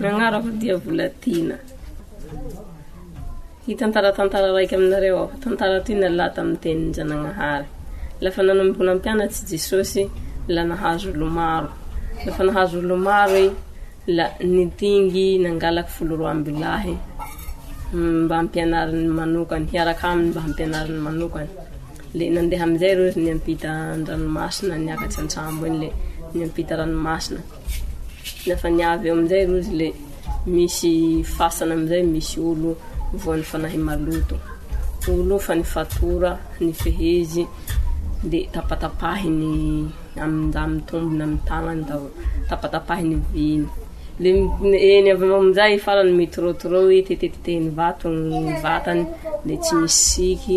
Ragnarava dia vola tiana. Hitantara tantara raiky aminareo aho, tantara toy na lahy tamin'ny tenin-dRanagnahary. Lafa nanomboka nampianatsy i Jesosy, la nahazo olo maro. Lafa nahazo olo maro i, la nitingy nangalaky folo roa amby lahy mba hampianariny manokany, hiaraka aminy mba hampianariny manokany. Le nandeha amizay reo niampita an-dranomasina, niakatry an-tsambo eny le niampita ranomasina. Nefa ny avy eo amin'izay aloha izy le misy fasana amin'izay misy olo voan'ny fanahy maloto. Olo fa ny fatora, ny fehezy dia tapatapahiny amin-damin'ny tombony amin'ny tagnany daholo, tapatapahiny viny. Le eny avy eo amin'izay farany mitrotroi tetetitehiny vato ny vatany, le tsy misy siky.